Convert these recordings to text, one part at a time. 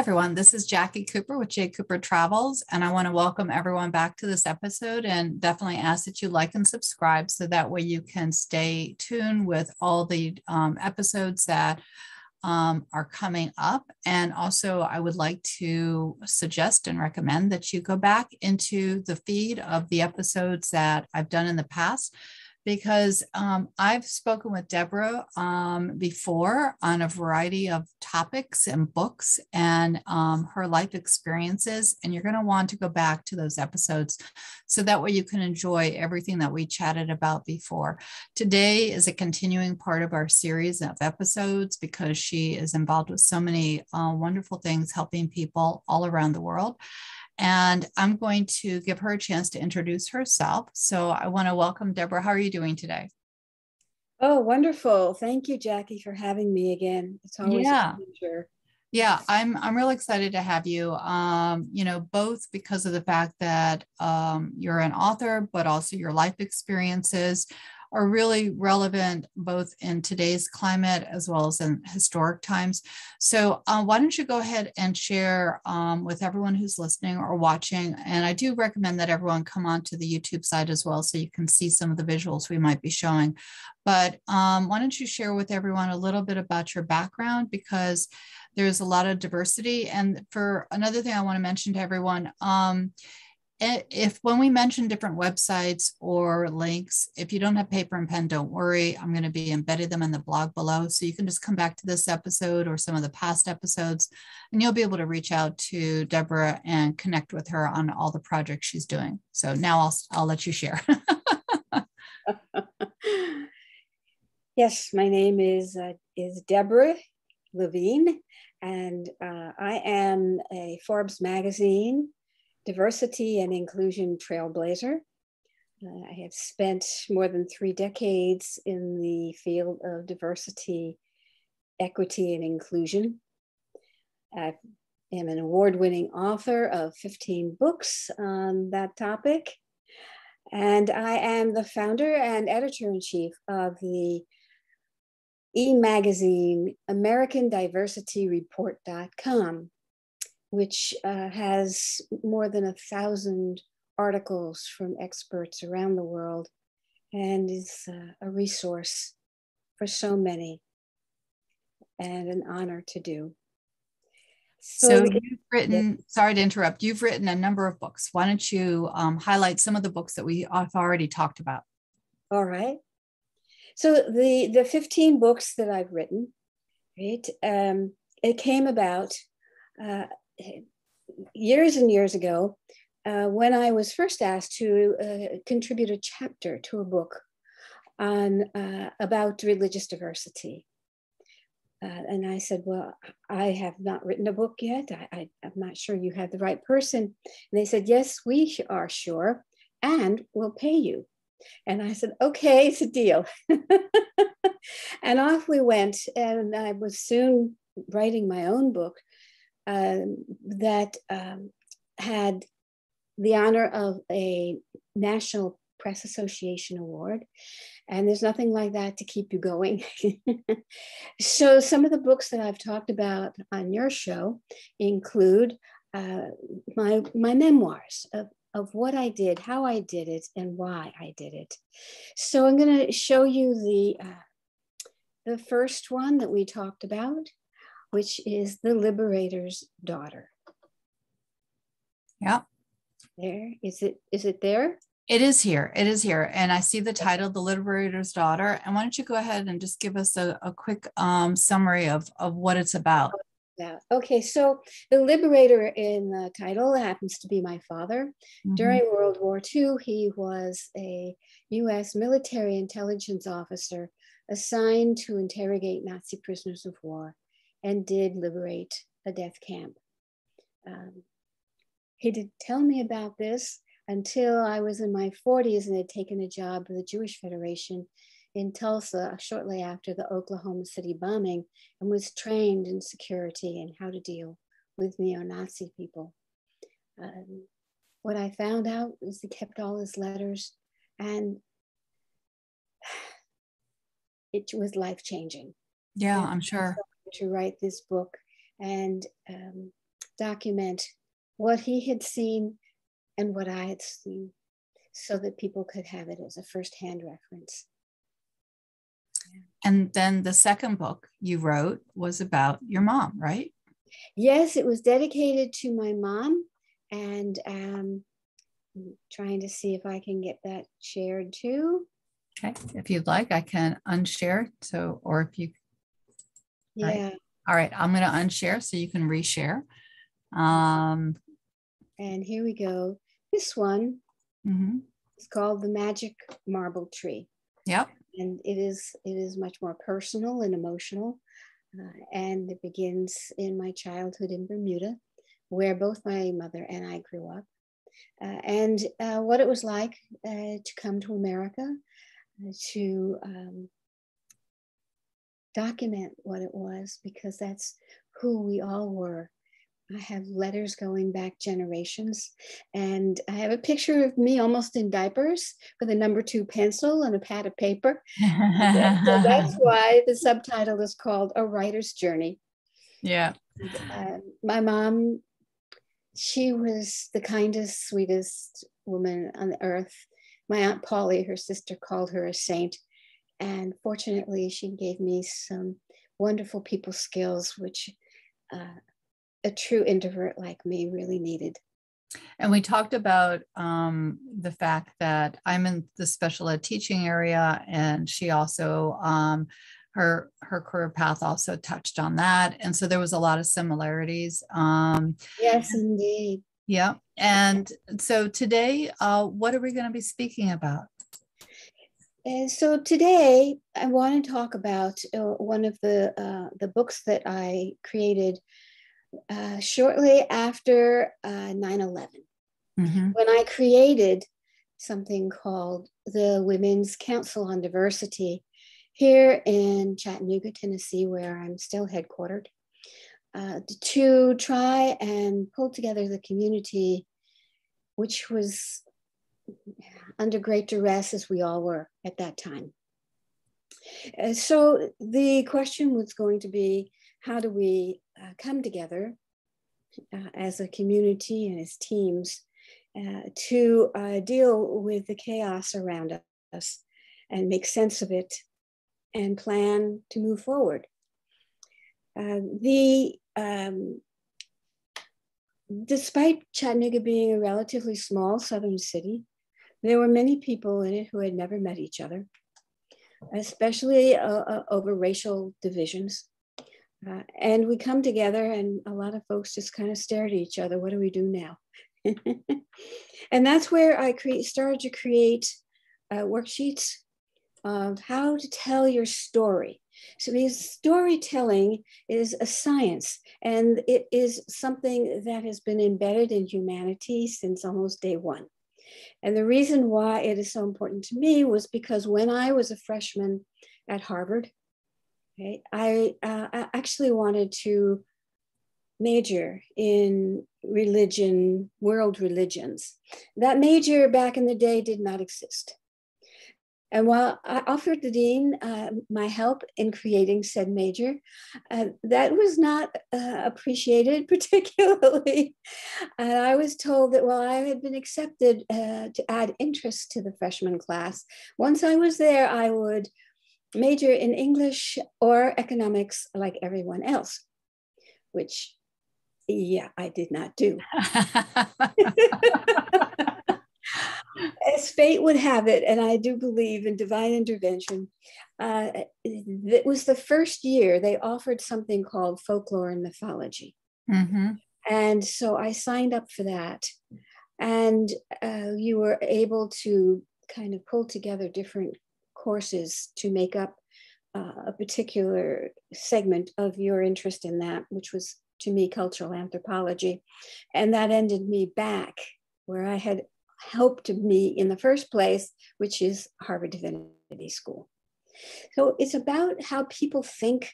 everyone. This is Jackie Cooper with J. Cooper Travels, and I want to welcome everyone back to this episode and definitely ask that you like and subscribe so that way you can stay tuned with all the um, episodes that um, are coming up. And also, I would like to suggest and recommend that you go back into the feed of the episodes that I've done in the past because um, I've spoken with Deborah um, before on a variety of topics and books and um, her life experiences. And you're going to want to go back to those episodes so that way you can enjoy everything that we chatted about before. Today is a continuing part of our series of episodes because she is involved with so many uh, wonderful things helping people all around the world. And I'm going to give her a chance to introduce herself. So I want to welcome Deborah. How are you doing today? Oh, wonderful. Thank you, Jackie, for having me again. It's always yeah. a pleasure. Yeah, I'm I'm really excited to have you. Um, you know, both because of the fact that um, you're an author, but also your life experiences are really relevant both in today's climate as well as in historic times. So, uh, why don't you go ahead and share um, with everyone who's listening or watching? And I do recommend that everyone come onto the YouTube side as well so you can see some of the visuals we might be showing. But um, why don't you share with everyone a little bit about your background because there's a lot of diversity. And for another thing I want to mention to everyone, um, if when we mention different websites or links, if you don't have paper and pen, don't worry. I'm going to be embedding them in the blog below. So you can just come back to this episode or some of the past episodes, and you'll be able to reach out to Deborah and connect with her on all the projects she's doing. So now I'll, I'll let you share. yes, my name is, uh, is Deborah Levine, and uh, I am a Forbes magazine diversity and inclusion trailblazer. Uh, I have spent more than three decades in the field of diversity, equity, and inclusion. I am an award winning author of 15 books on that topic. And I am the founder and editor in chief of the e magazine AmericanDiversityReport.com, which uh, has more than a thousand articles from experts around the world and is uh, a resource for so many and an honor to do. So, so you've written, sorry to interrupt, you've written a number of books. Why don't you um, highlight some of the books that we have already talked about? All right. So the, the 15 books that I've written, right, um, it came about uh, years and years ago uh, when I was first asked to uh, contribute a chapter to a book on uh, about religious diversity. Uh, and I said, Well, I have not written a book yet. I, am not sure you have the right person. And they said, Yes, we are sure, and we'll pay you. And I said, Okay, it's a deal. and off we went. And I was soon writing my own book um, that um, had the honor of a National Press Association award. And there's nothing like that to keep you going. so, some of the books that I've talked about on your show include uh, my, my memoirs of, of what I did, how I did it, and why I did it. So, I'm going to show you the, uh, the first one that we talked about which is the liberator's daughter. Yeah. There is it. Is it there? It is here. It is here. And I see the title, The Liberator's Daughter. And why don't you go ahead and just give us a, a quick um, summary of, of what it's about? Yeah. Okay. So the liberator in the title happens to be my father. Mm-hmm. During World War II, he was a US military intelligence officer assigned to interrogate Nazi prisoners of war and did liberate a death camp. Um, he did tell me about this until I was in my 40s and had taken a job with the Jewish Federation in Tulsa shortly after the Oklahoma City bombing and was trained in security and how to deal with neo Nazi people. Um, what I found out is he kept all his letters and it was life changing. Yeah, I'm sure to write this book. And um, document what he had seen and what I had seen so that people could have it as a firsthand reference. And then the second book you wrote was about your mom, right? Yes, it was dedicated to my mom. And um, I'm trying to see if I can get that shared too. Okay. If you'd like, I can unshare. So, or if you. Yeah. All right. All right. I'm going to unshare so you can reshare. Um, and here we go. This one mm-hmm. is called The Magic Marble Tree. Yep. And it is it is much more personal and emotional. Uh, and it begins in my childhood in Bermuda, where both my mother and I grew up. Uh, and uh, what it was like uh, to come to America, uh, to um, document what it was, because that's who we all were I have letters going back generations. And I have a picture of me almost in diapers with a number two pencil and a pad of paper. so that's why the subtitle is called A Writer's Journey. Yeah. Uh, my mom, she was the kindest, sweetest woman on the earth. My Aunt Polly, her sister, called her a saint. And fortunately, she gave me some wonderful people skills, which uh, a true introvert like me really needed. And we talked about um, the fact that I'm in the special ed teaching area, and she also um, her her career path also touched on that, and so there was a lot of similarities. Um, yes, indeed. Yeah, and so today, uh, what are we going to be speaking about? And so today, I want to talk about uh, one of the uh, the books that I created uh, shortly after uh, 9 11, mm-hmm. when I created something called the Women's Council on Diversity here in Chattanooga, Tennessee, where I'm still headquartered, uh, to try and pull together the community, which was under great duress, as we all were at that time. Uh, so the question was going to be how do we uh, come together uh, as a community and as teams uh, to uh, deal with the chaos around us and make sense of it and plan to move forward. Uh, the um, despite Chattanooga being a relatively small southern city, there were many people in it who had never met each other, especially uh, over racial divisions. Uh, and we come together, and a lot of folks just kind of stare at each other. What do we do now? and that's where I started to create uh, worksheets of how to tell your story. So, because storytelling is a science and it is something that has been embedded in humanity since almost day one. And the reason why it is so important to me was because when I was a freshman at Harvard, Okay, I, uh, I actually wanted to major in religion, world religions. That major back in the day did not exist. And while I offered the dean uh, my help in creating said major, uh, that was not uh, appreciated particularly. and I was told that while I had been accepted uh, to add interest to the freshman class, once I was there, I would major in English or economics like everyone else, which, yeah, I did not do. As fate would have it, and I do believe in divine intervention, uh, it was the first year they offered something called folklore and mythology. Mm-hmm. And so I signed up for that. And uh, you were able to kind of pull together different courses to make up uh, a particular segment of your interest in that, which was to me cultural anthropology. And that ended me back where I had hoped me in the first place, which is Harvard Divinity School. So it's about how people think,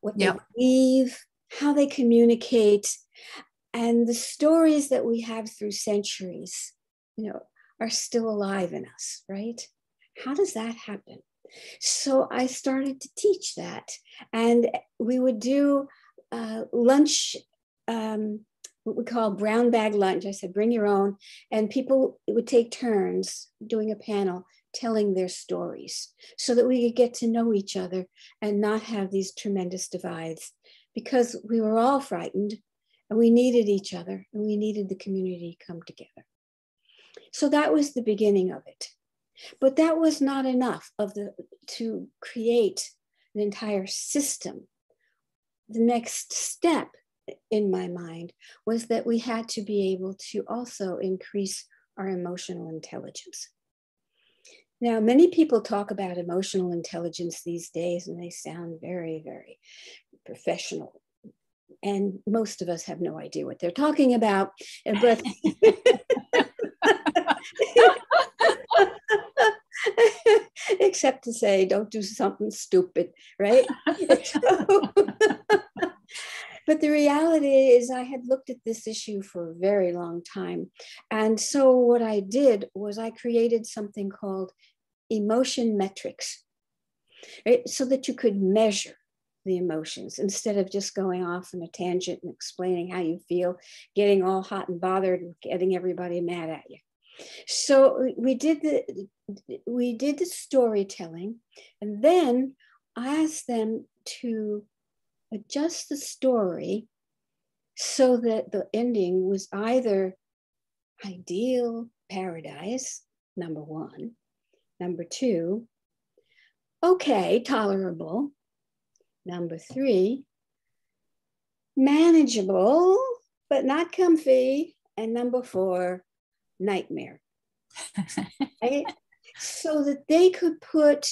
what they believe, how they communicate, and the stories that we have through centuries, you know, are still alive in us, right? How does that happen? So I started to teach that. And we would do uh, lunch um, what we call brown bag lunch. I said, bring your own. And people would take turns doing a panel telling their stories so that we could get to know each other and not have these tremendous divides because we were all frightened and we needed each other and we needed the community to come together. So that was the beginning of it. But that was not enough of the to create an entire system. The next step in my mind was that we had to be able to also increase our emotional intelligence. Now, many people talk about emotional intelligence these days, and they sound very, very professional. And most of us have no idea what they're talking about. But except to say, don't do something stupid, right? but the reality is, I had looked at this issue for a very long time. And so, what I did was I created something called emotion metrics, right? So that you could measure the emotions instead of just going off on a tangent and explaining how you feel, getting all hot and bothered, getting everybody mad at you. So we did the we did the storytelling, and then I asked them to adjust the story so that the ending was either ideal paradise, number one, number two, okay, tolerable, number three, manageable, but not comfy, and number four, nightmare. right? So that they could put,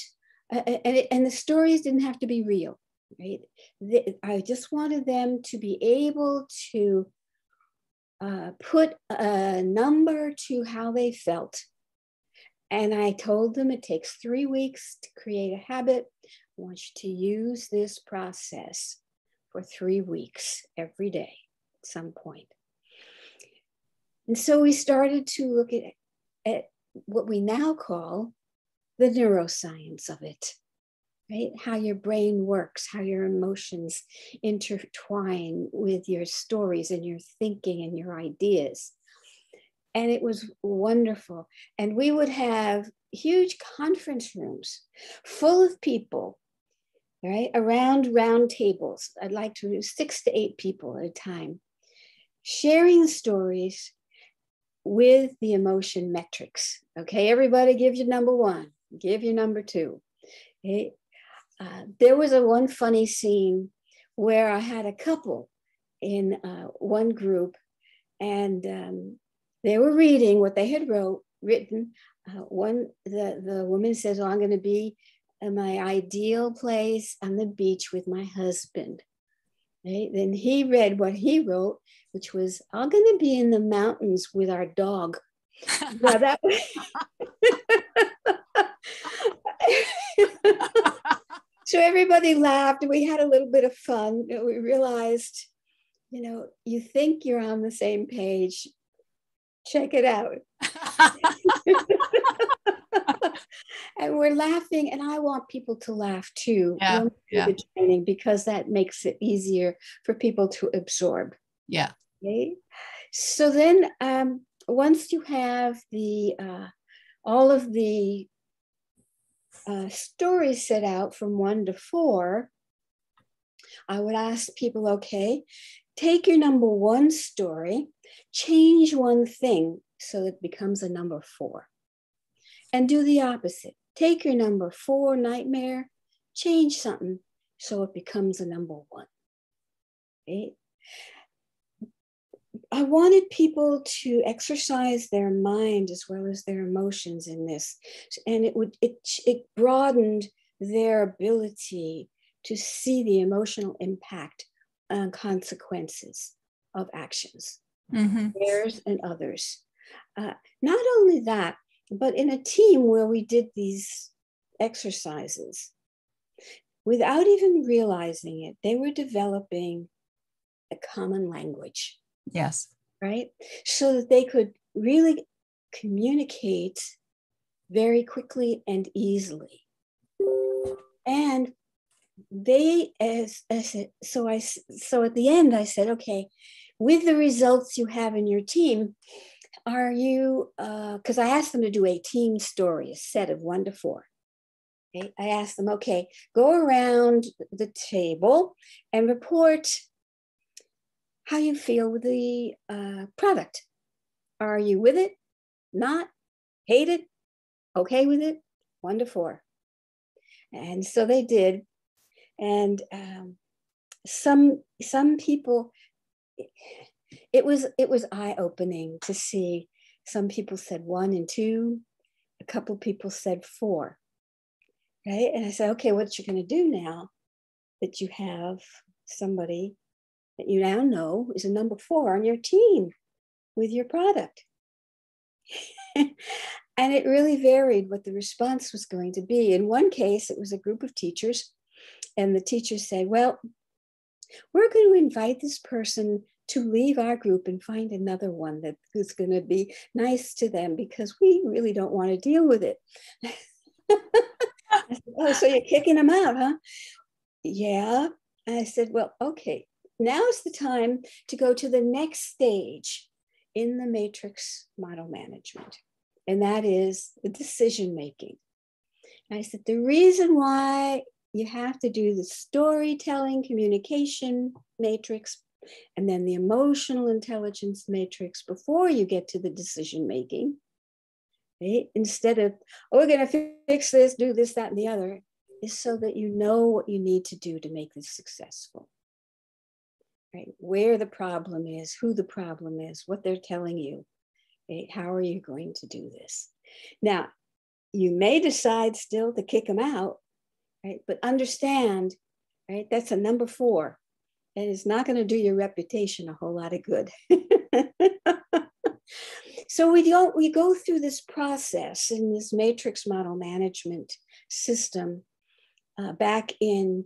uh, and, and the stories didn't have to be real, right? I just wanted them to be able to uh, put a number to how they felt. And I told them it takes three weeks to create a habit. I want you to use this process for three weeks every day at some point. And so we started to look at, at what we now call the neuroscience of it, right? How your brain works, how your emotions intertwine with your stories and your thinking and your ideas. And it was wonderful. And we would have huge conference rooms full of people, right? Around round tables. I'd like to six to eight people at a time, sharing stories with the emotion metrics. Okay, everybody give your number one, give your number two. Okay. Uh, there was a one funny scene where I had a couple in uh, one group and um, they were reading what they had wrote written. Uh, one the, the woman says, oh, I'm going to be in my ideal place on the beach with my husband. Right? Then he read what he wrote, which was, I'm going to be in the mountains with our dog. now that so everybody laughed. and We had a little bit of fun. We realized, you know, you think you're on the same page. Check it out. and we're laughing, and I want people to laugh too. Yeah, yeah. The training because that makes it easier for people to absorb. Yeah. Okay. So then, um, once you have the uh, all of the stories set out from one to four, I would ask people, okay, take your number one story, change one thing so it becomes a number four, and do the opposite. Take your number four nightmare, change something so it becomes a number one. Okay? I wanted people to exercise their mind as well as their emotions in this, and it would it it broadened their ability to see the emotional impact and consequences of actions, mm-hmm. theirs and others. Uh, not only that, but in a team where we did these exercises, without even realizing it, they were developing a common language Yes. Right. So that they could really communicate very quickly and easily. And they as, as so I so at the end I said, okay, with the results you have in your team, are you, because uh, I asked them to do a team story, a set of one to four. Okay? I asked them, okay, go around the table and report how you feel with the uh, product. Are you with it? Not? Hate it? Okay with it? One to four. And so they did. And um, some some people it was it was eye-opening to see some people said one and two a couple people said four right and i said okay what you're going to do now that you have somebody that you now know is a number four on your team with your product and it really varied what the response was going to be in one case it was a group of teachers and the teachers said well we're going to invite this person to leave our group and find another one that who's going to be nice to them because we really don't want to deal with it. said, oh, so you're kicking them out, huh? Yeah. I said, well, okay, now is the time to go to the next stage in the matrix model management, and that is the decision making. I said, the reason why you have to do the storytelling communication matrix and then the emotional intelligence matrix before you get to the decision making. Right? Instead of, oh, we're going to fix this, do this, that, and the other, is so that you know what you need to do to make this successful. Right? Where the problem is, who the problem is, what they're telling you. Right? How are you going to do this? Now, you may decide still to kick them out, right? But understand, right? That's a number four and it's not going to do your reputation a whole lot of good. so we don't we go through this process in this matrix model management system uh, back in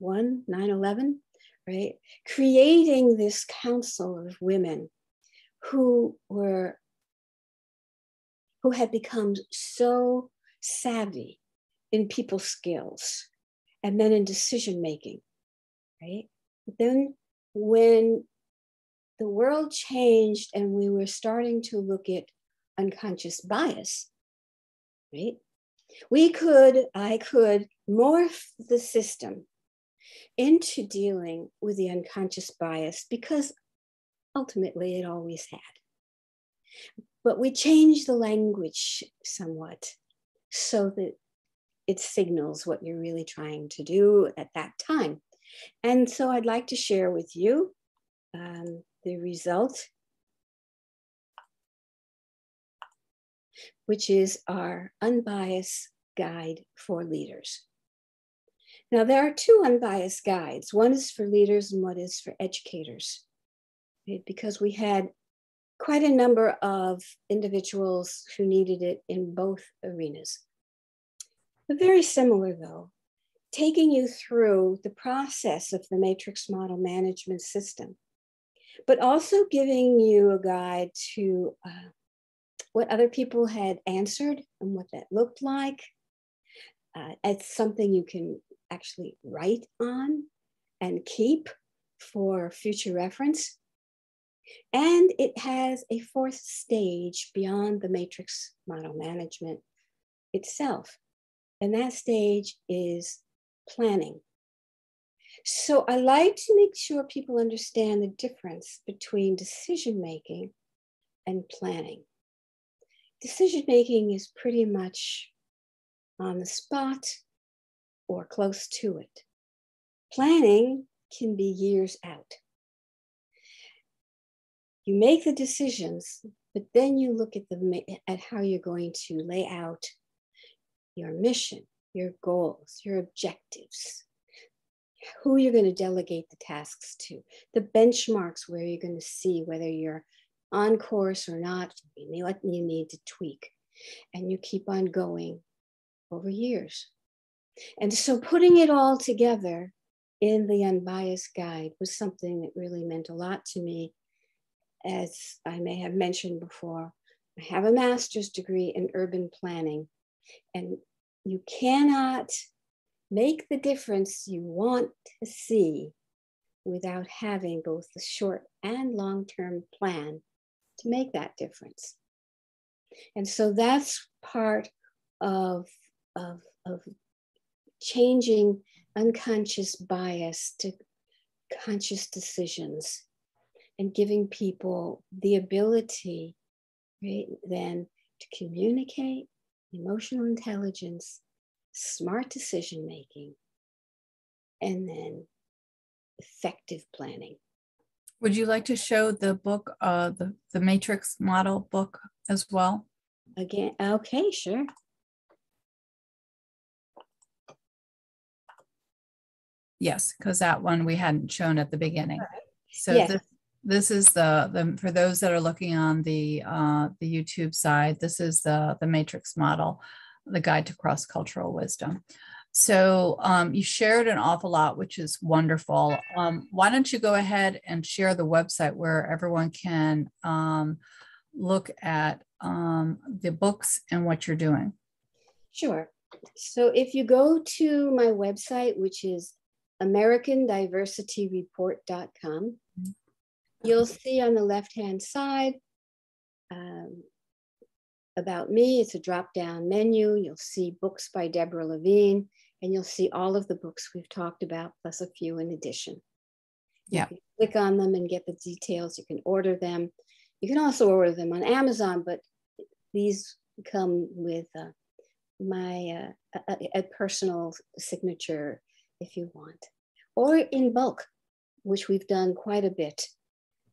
2001 9-11 right creating this council of women who were who had become so savvy in people skills and then in decision making, right? But then when the world changed and we were starting to look at unconscious bias, right? We could, I could morph the system into dealing with the unconscious bias because ultimately it always had. But we change the language somewhat so that it signals what you're really trying to do at that time. And so I'd like to share with you um, the result, which is our unbiased guide for leaders. Now, there are two unbiased guides. One is for leaders and one is for educators, because we had quite a number of individuals who needed it in both arenas but very similar though, taking you through the process of the matrix model management system, but also giving you a guide to uh, what other people had answered and what that looked like. Uh, it's something you can actually write on and keep for future reference. And it has a fourth stage beyond the matrix model management itself. And that stage is planning. So I like to make sure people understand the difference between decision making and planning. Decision making is pretty much on the spot or close to it. Planning can be years out. You make the decisions, but then you look at the at how you're going to lay out your mission, your goals, your objectives, who you're going to delegate the tasks to, the benchmarks where you're going to see whether you're on course or not, what you need to tweak. And you keep on going over years. And so putting it all together in the unbiased guide was something that really meant a lot to me. As I may have mentioned before, I have a master's degree in urban planning. And you cannot make the difference you want to see without having both the short and long term plan to make that difference. And so that's part of, of, of changing unconscious bias to conscious decisions and giving people the ability right, then to communicate emotional intelligence, smart decision making, and then effective planning. Would you like to show the book, uh, the, the matrix model book as well? Again, okay, sure. Yes, because that one we hadn't shown at the beginning. Right. So Yes. this, this is the, the, for those that are looking on the, uh, the YouTube side, this is the, the matrix model, the guide to cross-cultural wisdom. So um, you shared an awful lot, which is wonderful. Um, why don't you go ahead and share the website where everyone can um, look at um, the books and what you're doing? Sure. So if you go to my website, which is americandiversityreport.com, you'll see on the left-hand side um, about me. It's a drop-down menu. You'll see books by Deborah Levine, and you'll see all of the books we've talked about, plus a few in addition. Yeah. Click on them and get the details. You can order them. You can also order them on Amazon, but these come with uh, my uh, a, a personal signature if you want, or in bulk, which we've done quite a bit.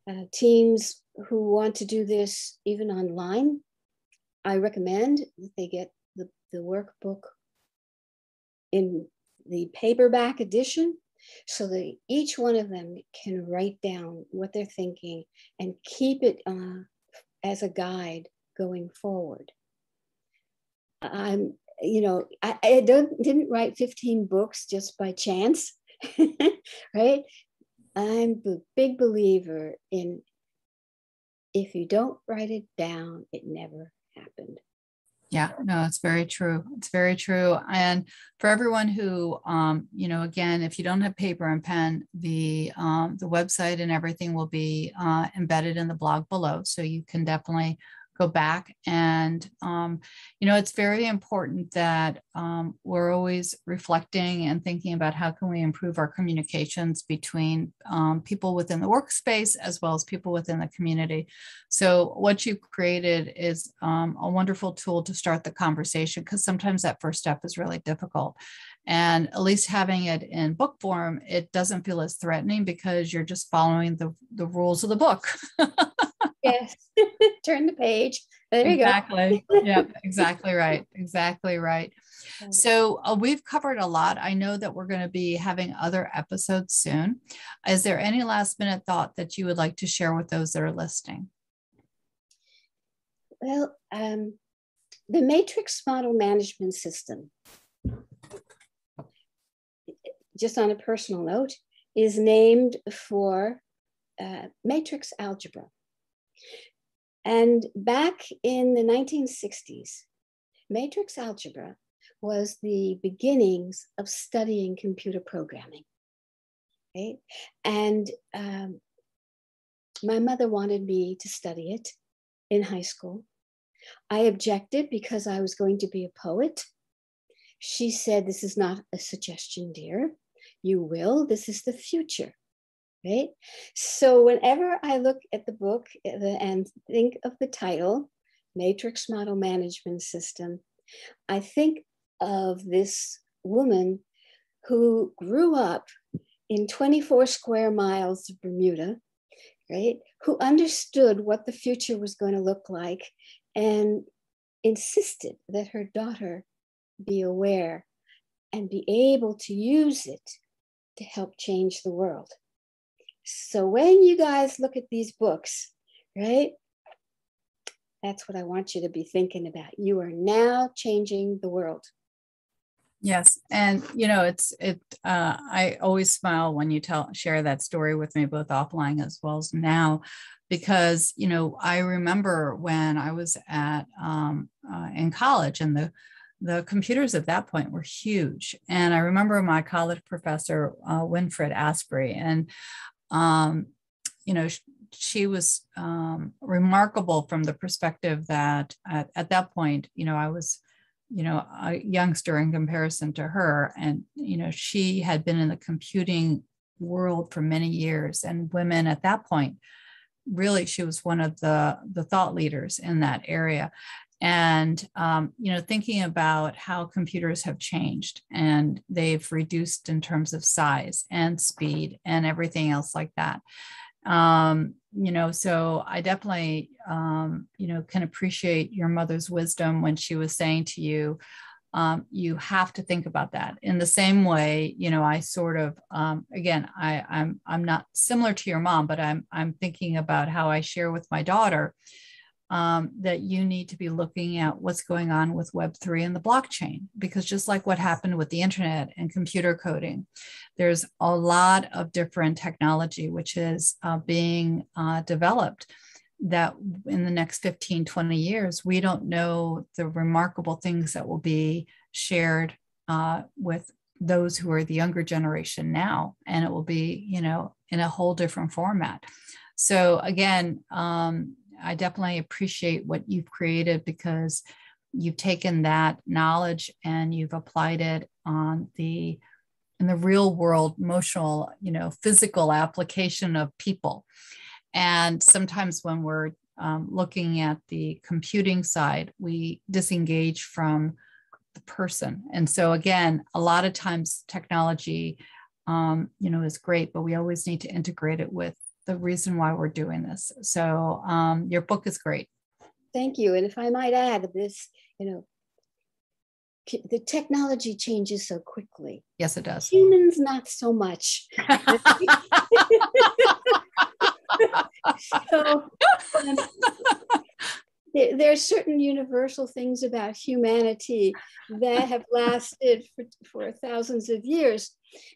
Uh, teams who want to do this even online, I recommend that they get the, the workbook in the paperback edition so that each one of them can write down what they're thinking and keep it uh, as a guide going forward. I'm, you know, I, I don't didn't write 15 books just by chance, right? I'm a big believer in if you don't write it down, it never happened. Yeah, no, it's very true. It's very true. And for everyone who, um, you know, again, if you don't have paper and pen, the um, the website and everything will be uh, embedded in the blog below, so you can definitely go back and um, you know it's very important that um, we're always reflecting and thinking about how can we improve our communications between um, people within the workspace as well as people within the community. So what you've created is um, a wonderful tool to start the conversation because sometimes that first step is really difficult. And at least having it in book form it doesn't feel as threatening because you're just following the, the rules of the book yes. Turn the page. There you exactly. go yeah exactly right exactly right. So uh, we've covered a lot. I know that we're going to be having other episodes soon. Is there any last minute thought that you would like to share with those that are listening? Well um, the matrix model management system just on a personal note is named for uh, matrix algebra and back in the 1960s, matrix algebra was the beginnings of studying computer programming. And um, my mother wanted me to study it in high school. I objected because I was going to be a poet. She said, This is not a suggestion, dear. You will. This is the future right? So whenever I look at the book eh, and think of the title, Matrix Model Management System, I think of this woman who grew up in 24 square miles of Bermuda, right? Who understood what the future was going to look like and insisted that her daughter be aware and be able to use it to help change the world. So when you guys look at these books, right? That's what I want you to be thinking about. You are now changing the world. Yes, and you know it's it. Uh, I always smile when you tell share that story with me, both offline as well as now, because you know I remember when I was at um, uh, in college and the the computers at that point were huge. And I remember my college professor, uh, Winifred Asprey, and, um, you know, she was um, remarkable from the perspective that at, at that point, you know, I was, you know, a youngster in comparison to her. And, you know, she had been in the computing world for many years. And women at that point, really, she was one of the, the thought leaders in that area and um, you know thinking about how computers have changed and they've reduced in terms of size and speed and everything else like that. Um, you know so i definitely um, you know can appreciate your mother's wisdom when she was saying to you um, you have to think about that. In the same way you know i sort of um, again i i'm i'm not similar to your mom but i'm i'm thinking about how i share with my daughter um, that you need to be looking at what's going on with Web3 and the blockchain, because just like what happened with the internet and computer coding, there's a lot of different technology which is uh, being uh, developed that in the next 15, 20 years, we don't know the remarkable things that will be shared uh, with those who are the younger generation now. And it will be, you know, in a whole different format. So again, um, I definitely appreciate what you've created because you've taken that knowledge and you've applied it on the in the real world emotional you know physical application of people. And sometimes when we're um, looking at the computing side we disengage from the person. And so again a lot of times technology um, you know is great but we always need to integrate it with the reason why we're doing this. So um, your book is great. Thank you. And if I might add this, you know, the technology changes so quickly. Yes, it does. Humans, not so much. so um, there, are certain universal things about humanity that have lasted for, for thousands of years.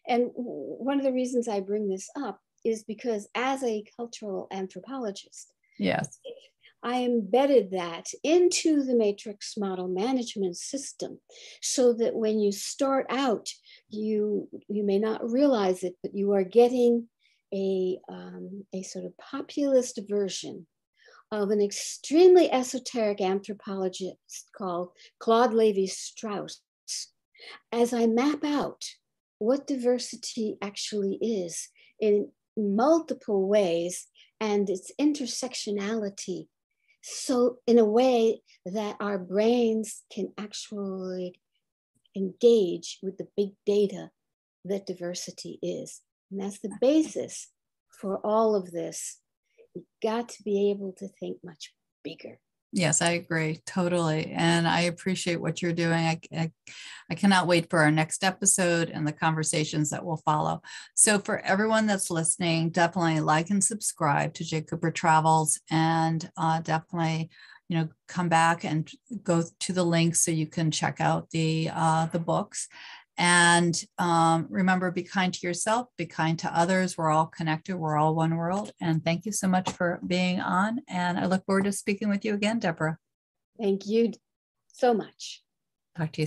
And one of the reasons I bring this up is because as a cultural anthropologist, yes, I embedded that into the matrix model management system so that when you start out, you you may not realize it, but you are getting a, um, a sort of populist version of an extremely esoteric anthropologist called Claude Levi Strauss. As I map out what diversity actually is in multiple ways and its intersectionality. So, in a way that our brains can actually engage with the big data that diversity is. And that's the basis for all of this. You've got to be able to think much bigger. Yes, I agree totally. And I appreciate what you're doing. I, I, I, cannot wait for our next episode and the conversations that will follow. So, for everyone that's listening, definitely like and subscribe to J. Cooper Travels and uh, definitely you know come back and go to the links so you can check out the uh, the books and um, remember, be kind to yourself, be kind to others. We're all connected, we're all one world. And thank you so much for being on. And I look forward to speaking with you again, Deborah. Thank you so much. Talk to you soon.